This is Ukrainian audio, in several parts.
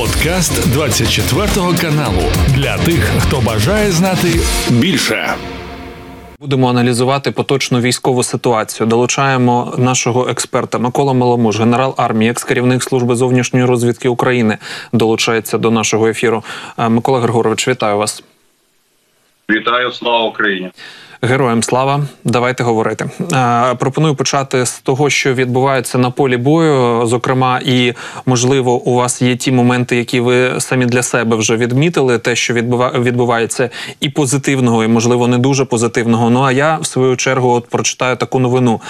Подкаст 24 каналу для тих, хто бажає знати більше. Будемо аналізувати поточну військову ситуацію. Долучаємо нашого експерта Микола Маломуж, генерал армії, екс-керівник служби зовнішньої розвідки України, долучається до нашого ефіру. Е, Микола Григорович, вітаю вас. Вітаю, слава Україні. Героям слава, давайте говорити. Пропоную почати з того, що відбувається на полі бою. Зокрема, і можливо, у вас є ті моменти, які ви самі для себе вже відмітили, те, що відбувається, і позитивного, і можливо не дуже позитивного. Ну а я в свою чергу от прочитаю таку новину: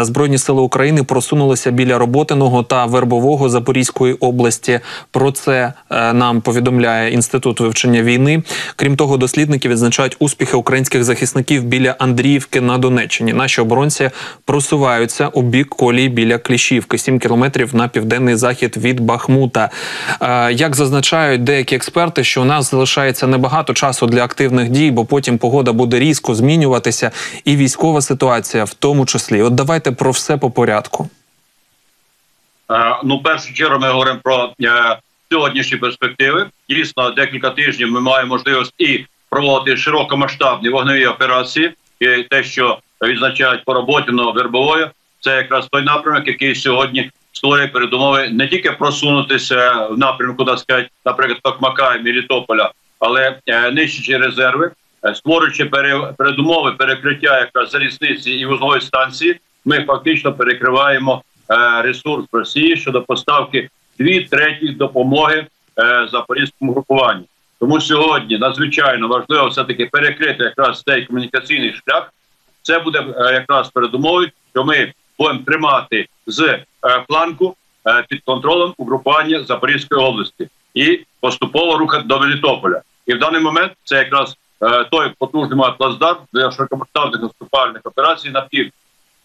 Збройні сили України просунулися біля роботиного та вербового Запорізької області. Про це нам повідомляє інститут вивчення війни. Крім того, дослідники відзначають успіхи українських захисників біля Андріївки на Донеччині. Наші оборонці просуваються у бік колії біля Кліщівки, 7 кілометрів на південний захід від Бахмута. Як зазначають деякі експерти, що у нас залишається небагато часу для активних дій, бо потім погода буде різко змінюватися, і військова ситуація в тому числі. От давайте про все по порядку. Ну, першу чергу ми говоримо про е, сьогоднішні перспективи. Дійсно, декілька тижнів ми маємо можливість і проводити широкомасштабні вогневі операції, і те, що відзначають по роботі на вербовою, це якраз той напрямок, який сьогодні створює передумови не тільки просунутися в напрямку, так сказати, наприклад, Токмака і Мелітополя, але е, нищачи резерви, е, створюючи передумови перекриття якраз залізниці і вузлової станції, ми фактично перекриваємо е, ресурс Росії щодо поставки дві треті допомоги запорізькому групуванню. Тому сьогодні надзвичайно важливо все таки перекрити якраз цей комунікаційний шлях. Це буде е, якраз передумовою, що ми будемо тримати з е, фланку е, під контролем угрупування Запорізької області і поступово рухати до Мелітополя. І в даний момент це якраз той потужний плацдарм для широкомасштабних наступальних операцій на пів.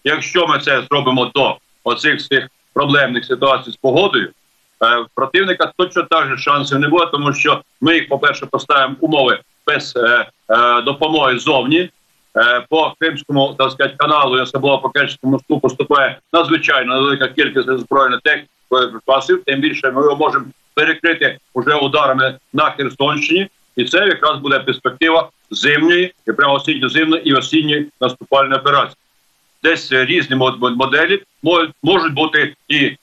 Якщо ми це зробимо до оцих всіх проблемних ситуацій з погодою, Е, противника точно так же шансів не буде, тому що ми їх, по перше, поставимо умови без е, е, допомоги зовні. По Кримському так сказати, каналу і особливо по Керченському мосту поступає надзвичайно велика кількість збройних боєприпасів. Тим більше ми його можемо перекрити вже ударами на Херсонщині, і це якраз буде перспектива зимньої і прямо осінньо зимної і осінньої наступальної операції. Десь різні моделі можуть бути і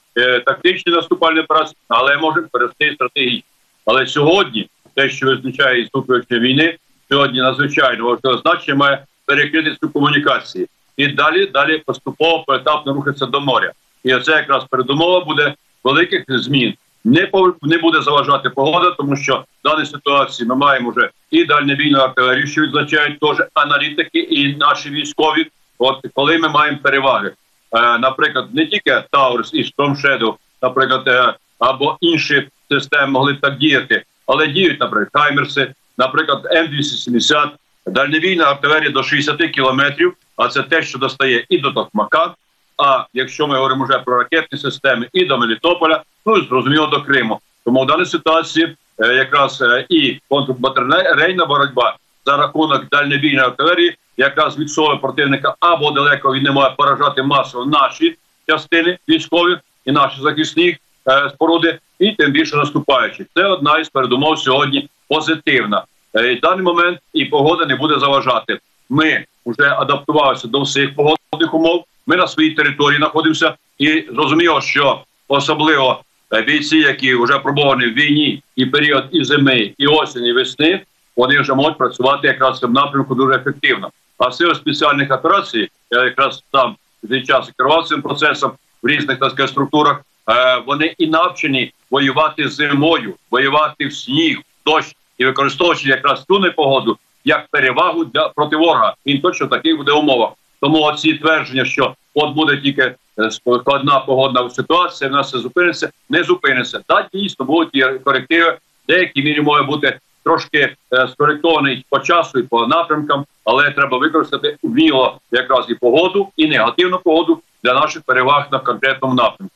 тактичні наступальні операції, але можемо перевести стратегії. Але сьогодні те, що визначає історичної війни, сьогодні надзвичайно важливо значення має перекрити цю комунікацію. І далі далі поступово поетапно рухатися до моря. І це якраз передумова буде великих змін. Не не буде заважати погода, тому що в даній ситуації ми маємо вже і дальневільну артилерію, що відзначають теж аналітики і наші військові. От коли ми маємо переваги. Е, наприклад, не тільки Таурус і Storm Shadow, наприклад, е, або інші системи могли б так діяти, але діють, наприклад, Хаймерси, наприклад, М270, дальневільна артилерія до 60 кілометрів. А це те, що достає і до Токмака. А якщо ми говоримо вже про ракетні системи, і до Мелітополя, ну і зрозуміло до Криму. Тому в даній ситуації е, якраз і контрбатарейна боротьба за рахунок дальневільної артилерії якраз відсовує противника або далеко він не має поражати масово наші частини військові і наші захисні е, споруди, і тим більше наступаючи. Це одна із передумов сьогодні позитивна. Е, в даний момент і погода не буде заважати. Ми вже адаптувалися до всіх погодних умов. Ми на своїй території знаходимося, і зрозуміло, що особливо е, бійці, які вже пробовані в війні, і період і зими, і осені, і весни, вони вже можуть працювати якраз в напрямку дуже ефективно. А сили спеціальних операцій, я якраз там цей час керував цим процесом в різних так сказати, структурах. Е, вони і навчені воювати зимою, воювати в сніг, в дощ і використовуючи якраз ту непогоду як перевагу для проти ворога. Він точно таких буде умовах. Тому оці твердження, що от буде тільки е, складна погодна ситуація, в нас все зупиниться, не зупиниться. Так, дійсно будуть і корективи, деякі мірі може бути трошки е, скоректований по часу і по напрямкам, але треба використати вміло якраз і погоду, і негативну погоду для наших переваг на конкретному напрямку.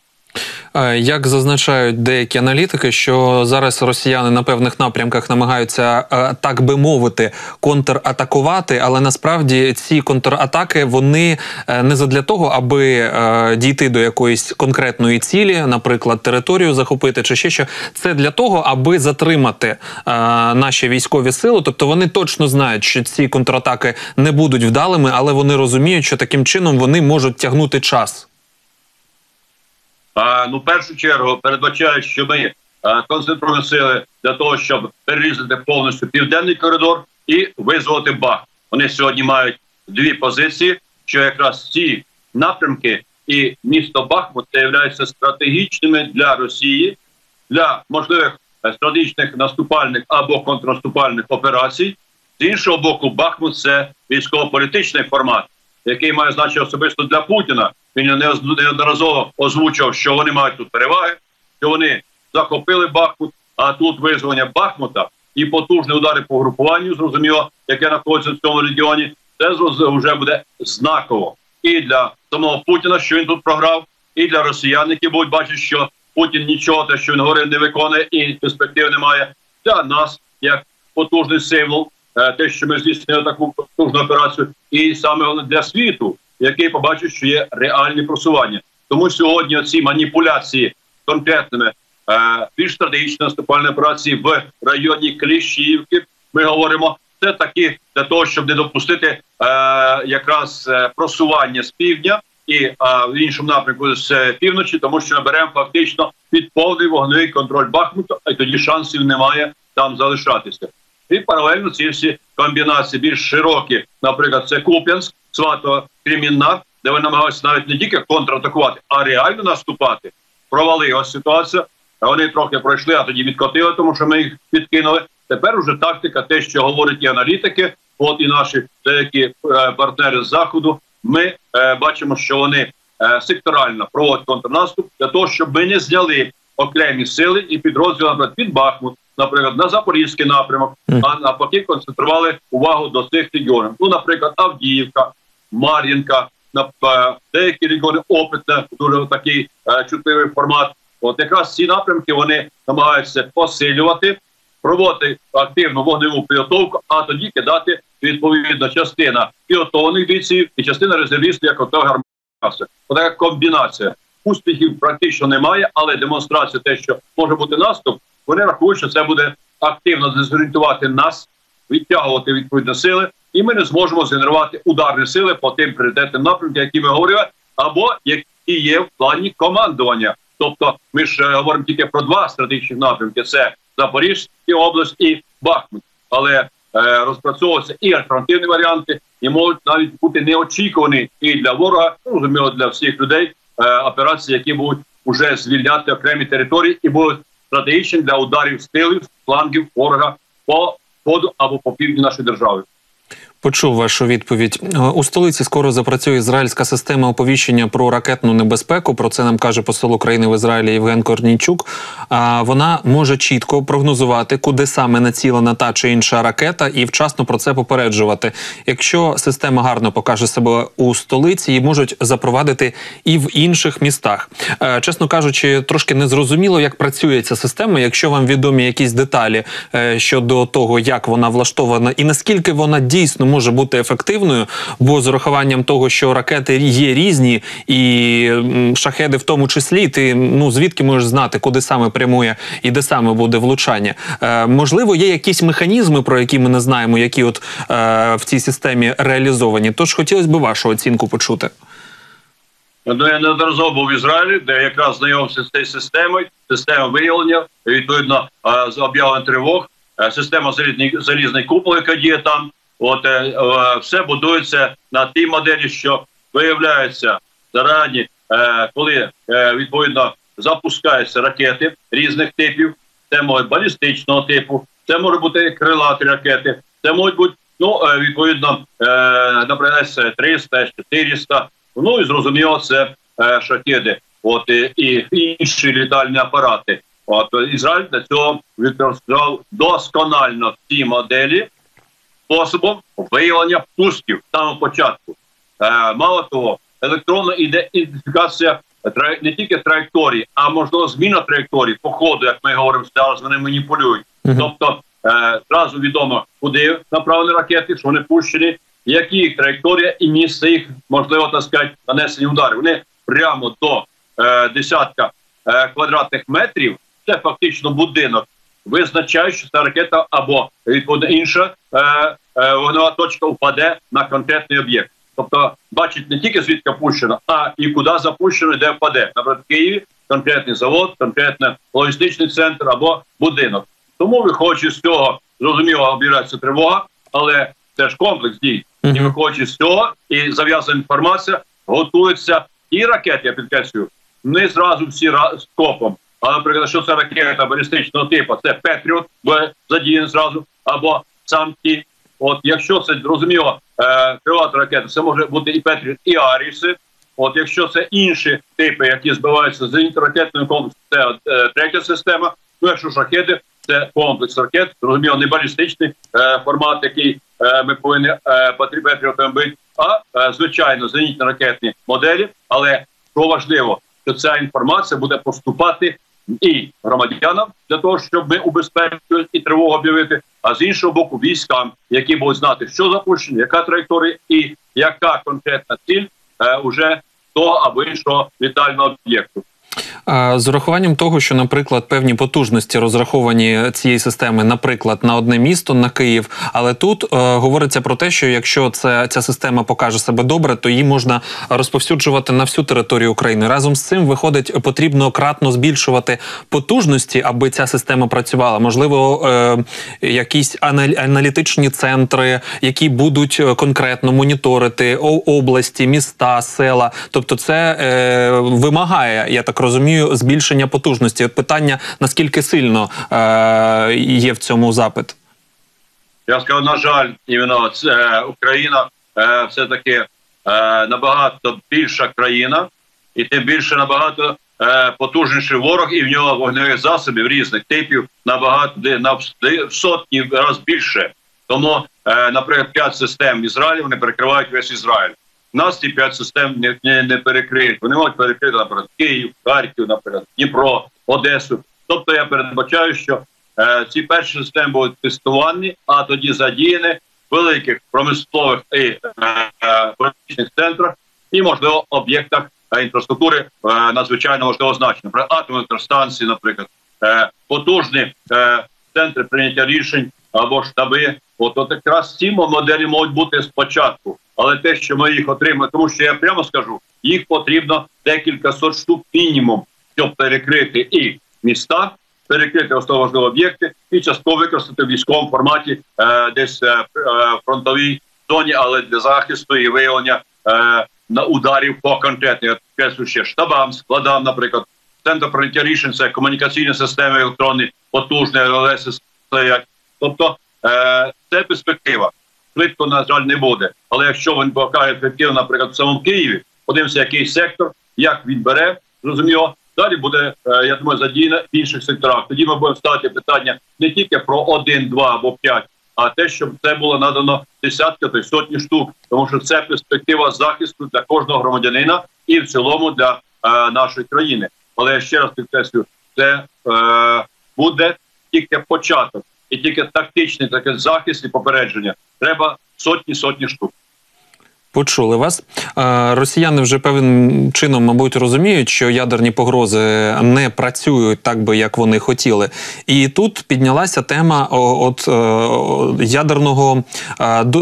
Е, як зазначають деякі аналітики, що зараз росіяни на певних напрямках намагаються, е, так би мовити, контратакувати, але насправді ці контратаки вони е, не задля того, аби дійти до якоїсь конкретної цілі, наприклад, територію захопити, чи ще що це для того, аби затримати наші військові сили. Тобто вони точно знають, що ці контратаки не будуть вдалими, але вони розуміють, що таким чином вони можуть тягнути час. А, ну, в першу чергу передбачають, що ми концентруємо сили для того, щоб перерізати повністю південний коридор і визволити Бах. Вони сьогодні мають дві позиції, що якраз ці напрямки і місто Бахмут являються стратегічними для Росії для можливих е, стратегічних наступальних або контрнаступальних операцій. З іншого боку, Бахмут це військово-політичний формат, який має значення особисто для Путіна. Він неодноразово озвучив, що вони мають тут переваги, що вони захопили Бахмут, а тут визволення Бахмута і потужні удари по групуванню, зрозуміло, яке знаходиться в цьому регіоні. Це вже буде знаково і для самого Путіна, що він тут програв, і для росіян, які будуть бачити, що Путін нічого те, що він говорить, не виконує, і перспектив немає. Для нас як потужний символ, е, те, що ми здійснили таку потужну операцію, і саме для світу який побачить, що є реальні просування. Тому сьогодні ці маніпуляції конкретними е, більш стратегічні наступальні операції в районі Кліщівки. Ми говоримо це такі для того, щоб не допустити е, якраз е, просування з півдня і е, в іншому напрямку з півночі, тому що ми беремо фактично під повний вогневий контроль Бахмута, і тоді шансів немає там залишатися. І паралельно ці всі комбінації більш широкі, наприклад, це Куп'янськ, Свато Кремінна, де вони намагалися навіть не тільки контратакувати, а реально наступати. Провалилася ситуація. Вони трохи пройшли, а тоді відкотили, тому що ми їх підкинули. Тепер уже тактика, те, що говорять і аналітики, от і наші деякі е, партнери з заходу. Ми е, бачимо, що вони е, секторально проводять контрнаступ для того, щоб ми не зняли окремі сили і підрозділи наприклад, під Бахмут, наприклад, на Запорізький напрямок, а навпаки концентрували увагу до цих регіонів. Ну, наприклад, Авдіївка, Мар'їнка, на е, деякі регіони опитне, дуже такий е, чутливий формат. От якраз ці напрямки вони намагаються посилювати, проводити активну вогневу підготовку, а тоді кидати відповідно частина підготовлених бійців і частина резервістів, як ото гармаса. Отака комбінація. Успіхів практично немає, але демонстрація, те, що може бути наступ, вони рахують, що це буде активно дезорієнтувати нас, відтягувати відповідні сили, і ми не зможемо згенерувати ударні сили по тим пріоритетним напрямкам, які ми говорили, або які є в плані командування. Тобто, ми ж е, говоримо тільки про два стратегічні напрямки: це Запорізька область і Бахмут. Але е, розпрацьовуються і альтернативні варіанти, і можуть навіть бути неочікувані і для ворога, ну, зрозуміло, для всіх людей е, операції, які будуть вже звільняти окремі території і будуть стратегічним для ударів з тилів, флангів ворога по сходу або по півдні нашої держави. Почув вашу відповідь е, у столиці. Скоро запрацює ізраїльська система оповіщення про ракетну небезпеку. Про це нам каже посол України в Ізраїлі Євген Корнійчук. А вона може чітко прогнозувати, куди саме націлена та чи інша ракета, і вчасно про це попереджувати. Якщо система гарно покаже себе у столиці, її можуть запровадити і в інших містах. Е, чесно кажучи, трошки незрозуміло, як працює ця система. Якщо вам відомі якісь деталі е, щодо того, як вона влаштована, і наскільки вона дійсно може бути ефективною, бо з урахуванням того, що ракети є різні, і шахеди в тому числі, ти ну звідки можеш знати, куди саме прямує і де саме буде влучання. Е, Можливо, є якісь механізми, про які ми не знаємо, які от е, в цій системі реалізовані. Тож хотілося б вашу оцінку почути. Ну, я неодноразово був в Ізраїлі, де якраз знайомився з цією системою, система виявлення, відповідно е, з об'явлення тривог, е, система залізний, залізний купол, яка діє там. От е, е, все будується на тій моделі, що виявляється зарані, е, коли е, відповідно запускаються ракети різних типів. Це може балістичного типу, це може бути крилаті ракети, це можуть бути ну е, відповідно е, наприклад, 300, 400, Ну і зрозуміло, це е, от і, інші літальні апарати. От Ізраїль для цього використовував досконально ці моделі способом виявлення пусків самого початку. Е, Мало того, електронна ідентифікація не тільки траєкторії, а можливо зміна траєкторії по ходу, як ми говоримо, зараз вони маніпулюють. Uh -huh. Тобто е, зразу відомо, куди направлені ракети, що вони пущені, які їх траєкторія і місце їх можливо так сказати, нанесені удари. Вони прямо до е, десятка е, квадратних метрів. Це фактично будинок. Визначають, що ця ракета або відповідно інша е, е, вогнева точка впаде на конкретний об'єкт. Тобто бачить не тільки звідки пущено, а і куди запущено, де впаде. Наприклад, в Києві конкретний завод, конкретний логістичний центр або будинок. Тому, виходячи з цього, зрозуміло, обірається тривога, але це ж комплекс дій. І виходячи з цього, і зав'язана інформація, готуються і ракети, я підкреслюю, не зразу всі скопом. А наприклад, що це ракета балістичного типу, це Петріот, задіяний зразу, або сам ті. От якщо це зрозуміло, е, крилата ракета, це може бути і Петріот, і Аріси. От якщо це інші типи, які збиваються з ракетним комплексом, це е, третя система. Ну, якщо ж ракети, це комплекс ракет, зрозуміло, не балістичний е, формат, який е, ми повинні е, Петріотом бити, а е, звичайно зенітно ракетні моделі. Але що важливо, що ця інформація буде поступати і громадянам для того, щоб ми убезпечили і тривогу об'явити. А з іншого боку, військам, які будуть знати, що запущено, яка траєкторія і яка конкретна ціль е, уже того або іншого літального об'єкту. З урахуванням того, що, наприклад, певні потужності розраховані цієї системи, наприклад, на одне місто на Київ, але тут е, говориться про те, що якщо це ця система покаже себе добре, то її можна розповсюджувати на всю територію України. Разом з цим виходить, потрібно кратно збільшувати потужності, аби ця система працювала. Можливо, е, якісь аналітичні центри, які будуть е, конкретно моніторити області, міста, села. Тобто, це е, вимагає, я так розумію, збільшення потужності. Питання наскільки сильно е, є в цьому запит? Я скажу, на жаль, іменно це Україна е, все таки е, набагато більша країна, і тим більше набагато е, потужніший ворог, і в нього вогневих засобів різних типів набагато на сотні раз більше. Тому, е, наприклад, п'ять систем в Ізраїлі вони перекривають весь Ізраїль. Нас ці п'ять систем не, не не, перекриють. Вони можуть перекрити, наприклад, Київ, Харків, наприклад, Дніпро, Одесу. Тобто я передбачаю, що е, ці перші системи будуть тестовані, а тоді задіяні в великих промислових і е, е, центрах і можливо об'єктах е, інфраструктури е, надзвичайно важливого значення. Наприклад, атомні електростанції, наприклад, е, потужні центри прийняття рішень або штаби. От, от якраз ці моделі можуть бути спочатку але те, що ми їх отримали, тому що я прямо скажу, їх потрібно декілька сот штук мінімум, щоб перекрити і міста, перекрити важливі об'єкти і частково використати в військовому форматі е, десь е, е, фронтовій зоні, але для захисту і виявлення е, на ударів по конкретних ще штабам, складам, наприклад, центр прийняття рішень це комунікаційні системи електронні, потужні ЛС стоять. Тобто е, це перспектива швидко, на жаль, не буде. Але якщо він покаже ефективно, наприклад, в самому Києві, подивимося, який сектор, як він бере, зрозуміло. Далі буде, е, я думаю, задіяно в інших секторах. Тоді ми будемо ставити питання не тільки про один, два або п'ять, а те, щоб це було надано десятки, то сотні штук, тому що це перспектива захисту для кожного громадянина і в цілому для е, нашої країни. Але я ще раз підкреслю, це е, буде тільки початок і тільки тактичний такий захист і попередження. Треба сотні сотні штук. Почули вас. Росіяни вже певним чином, мабуть, розуміють, що ядерні погрози не працюють так би, як вони хотіли. І тут піднялася тема от е, ядерного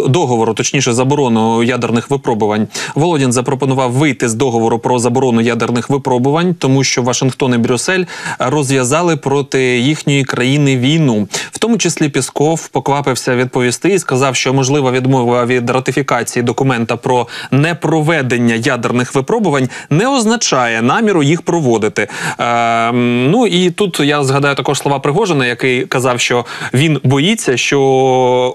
договору, точніше, заборону ядерних випробувань. Володін запропонував вийти з договору про заборону ядерних випробувань, тому що Вашингтон і Брюссель розв'язали проти їхньої країни війну. В тому числі Пісков поквапився відповісти і сказав, що можлива відмова від ратифікації документа про непроведення ядерних випробувань не означає наміру їх проводити. Е, Ну і тут я згадаю також слова Пригожина, який казав, що він боїться, що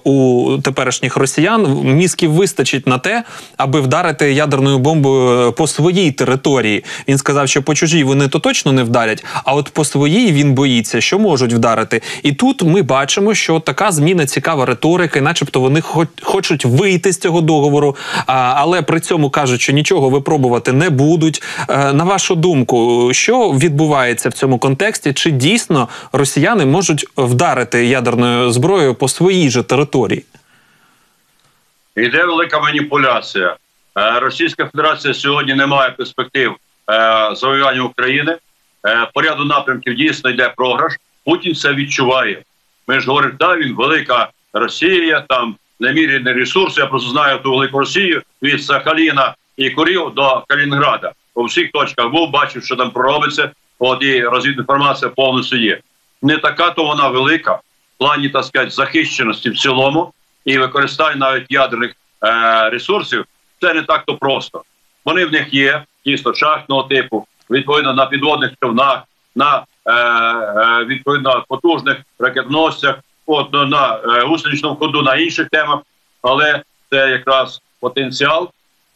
у теперішніх росіян мізків вистачить на те, аби вдарити ядерною бомбою по своїй території. Він сказав, що по чужій вони то точно не вдарять, а от по своїй він боїться, що можуть вдарити. І тут ми бачимо, що така зміна цікава риторики, начебто вони хочуть вийти з цього договору. Але при цьому кажуть, що нічого випробувати не будуть. Е, на вашу думку, що відбувається в цьому контексті? Чи дійсно росіяни можуть вдарити ядерною зброєю по своїй же території? Йде велика маніпуляція. Е, Російська Федерація сьогодні не має перспектив е, завоювання України. По ряду напрямків дійсно йде програш. Путін це відчуває. Ми ж говоримо, да, він велика Росія, там немірені ресурси. Я просто знаю ту велику Росію від Сахаліна і Курів до Калінграда. У всіх точках був, бачив, що там проробиться. От і розвідна інформація повністю є. Не така, то вона велика в плані так сказати, захищеності в цілому і використання навіть ядерних е, ресурсів. Це не так то просто. Вони в них є дійсно шахтного типу, відповідно на підводних човнах, на е, е, відповідно потужних ракетносцях, от на е, гусеничному ходу, на інших темах, але це якраз потенціал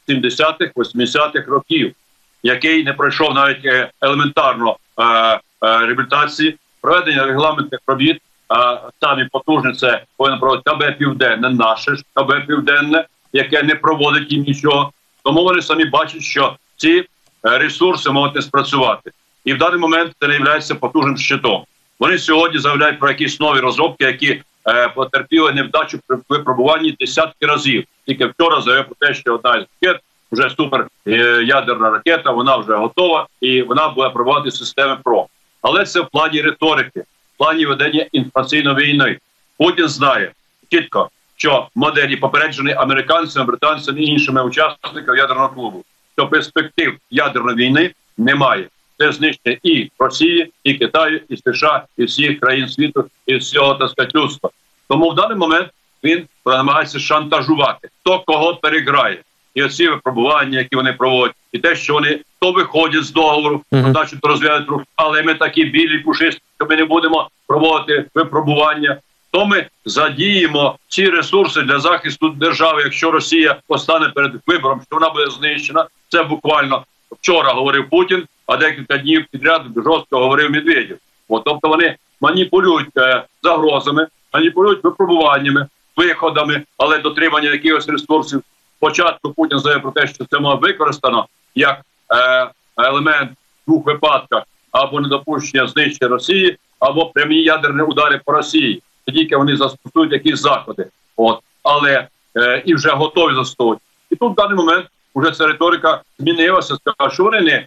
70-х, 80-х років, який не пройшов навіть е, елементарно е, реабілітації, проведення регламентних робіт. А самі потужні це повинно проводити КБ Південне, наше ж КБ Південне, яке не проводить їм нічого. Тому вони самі бачать, що ці ресурси можуть не спрацювати, і в даний момент це не є потужним щитом. Вони сьогодні заявляють про якісь нові розробки, які е, потерпіли невдачу при випробуванні десятки разів. Тільки вчора заявив про те, що одна з ракет вже супер е, ядерна ракета, вона вже готова і вона буде проводити системи ПРО. Але це в плані риторики, в плані ведення інформаційної війни. Путін знає чітко, що моделі попереджені американцями, британцями і іншими учасниками ядерного клубу, що перспектив ядерної війни немає це знищення і Росії, і Китаю, і США, і всіх країн світу, і всього так сказати, людства. Тому в даний момент він намагається шантажувати, хто кого переграє. І оці випробування, які вони проводять, і те, що вони то виходять з договору, uh-huh. значить розв'язують рух, але ми такі білі пушисті, що ми не будемо проводити випробування. То ми задіємо ці ресурси для захисту держави, якщо Росія постане перед вибором, що вона буде знищена. Це буквально вчора говорив Путін а декілька днів підряд жорстко говорив Медведєв. От, тобто вони маніпулюють е, загрозами, маніпулюють випробуваннями, виходами, але дотримання якихось ресурсів. Спочатку Путін заявив про те, що це може використано як е, елемент в двох випадках або недопущення знищення Росії, або прямі ядерні удари по Росії. Тільки вони застосують якісь заходи, от але е, і вже готові застосовувати. І тут в даний момент вже ця риторика змінилася. Сказав, що вони не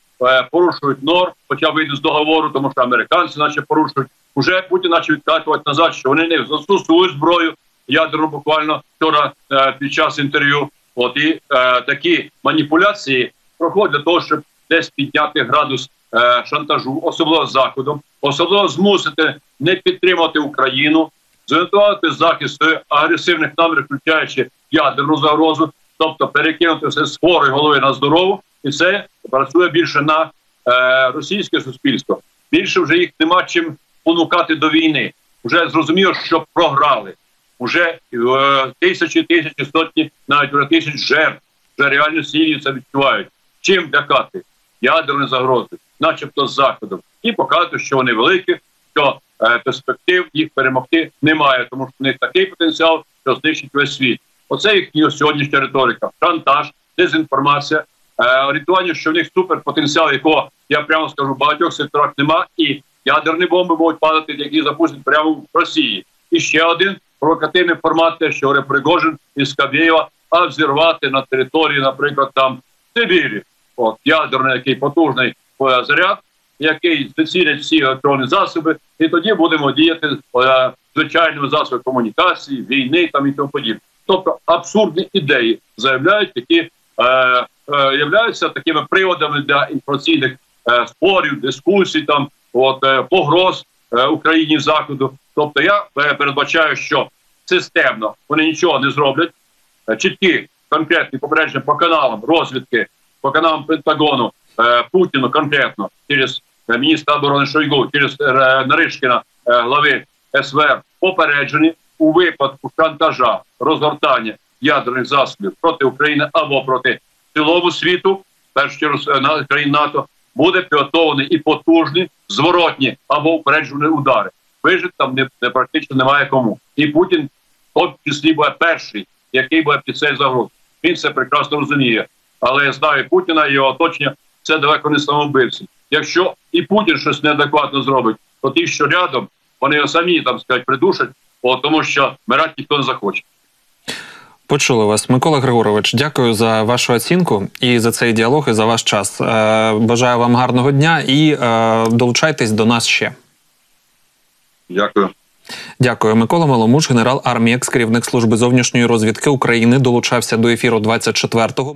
порушують норм, хоча вийдуть з договору, тому що американці, наче порушують. Уже Путін наче відкатувати назад, що вони не застосують зброю ядерну буквально вчора е, під час інтерв'ю. От і е, такі маніпуляції проходять для того, щоб десь підняти градус е, шантажу, особливо заходом, особливо змусити не підтримувати Україну, звинуватити захист агресивних намірів, включаючи ядерну загрозу, тобто перекинути все з хворої голови на здорову, і це працює більше на е, російське суспільство. Більше вже їх нема чим понукати до війни. Вже зрозуміло, що програли. Уже е, тисячі, тисячі, сотні, навіть вже тисяч жертв вже реально сім'ї це відчувають. Чим лякати ядерні загрози, начебто з заходом, і показати, що вони великі, що е, перспектив їх перемогти немає, тому що в них такий потенціал, що знищить весь світ. Оце їхня сьогоднішня риторика, шантаж, дезінформація, е, орієнтування, що в них суперпотенціал, якого я прямо скажу, в багатьох секторах нема, і ядерні бомби можуть падати, які запустять прямо в Росії. І ще один провокативний формат, те, що говорить Пригожин із Кабєєва, а взірвати на території, наприклад, там Сибірі, от ядерний який потужний е, заряд, який зацілять всі електронні засоби, і тоді будемо діяти е, звичайними засобами комунікації, війни там і тому подібне тобто абсурдні ідеї заявляють, які е, е, являються такими приводами для інформаційних е, спорів, дискусій, там от е, погроз е, Україні заходу. Тобто, я передбачаю, що системно вони нічого не зроблять. Е, чіткі конкретні попередження по каналам розвідки, по каналам Пентагону е, Путіну конкретно через е, міністра оборони Шойгу, через е, Наришкіна, е, глави СВР попереджені у випадку шантажа розгортання ядерних засобів проти України або проти цілого світу, перш країн НАТО, буде підготовлений і потужні, зворотні або упереджені удари. Вижити там не, не практично немає кому. І Путін в тому числі буде перший, який буде під цей загроз. Він це прекрасно розуміє. Але я знаю Путіна і його оточення це далеко не самовбивці. Якщо і Путін щось неадекватно зробить, то ті, що рядом, вони його самі там сказать, придушать, тому що мирати ніхто не захоче. Почули вас, Микола Григорович. Дякую за вашу оцінку і за цей діалог, і за ваш час. Е, Бажаю вам гарного дня і е, долучайтесь до нас ще. Дякую. Дякую, Микола Маломуш, генерал армії, екс-керівник служби зовнішньої розвідки України, долучався до ефіру 24-го.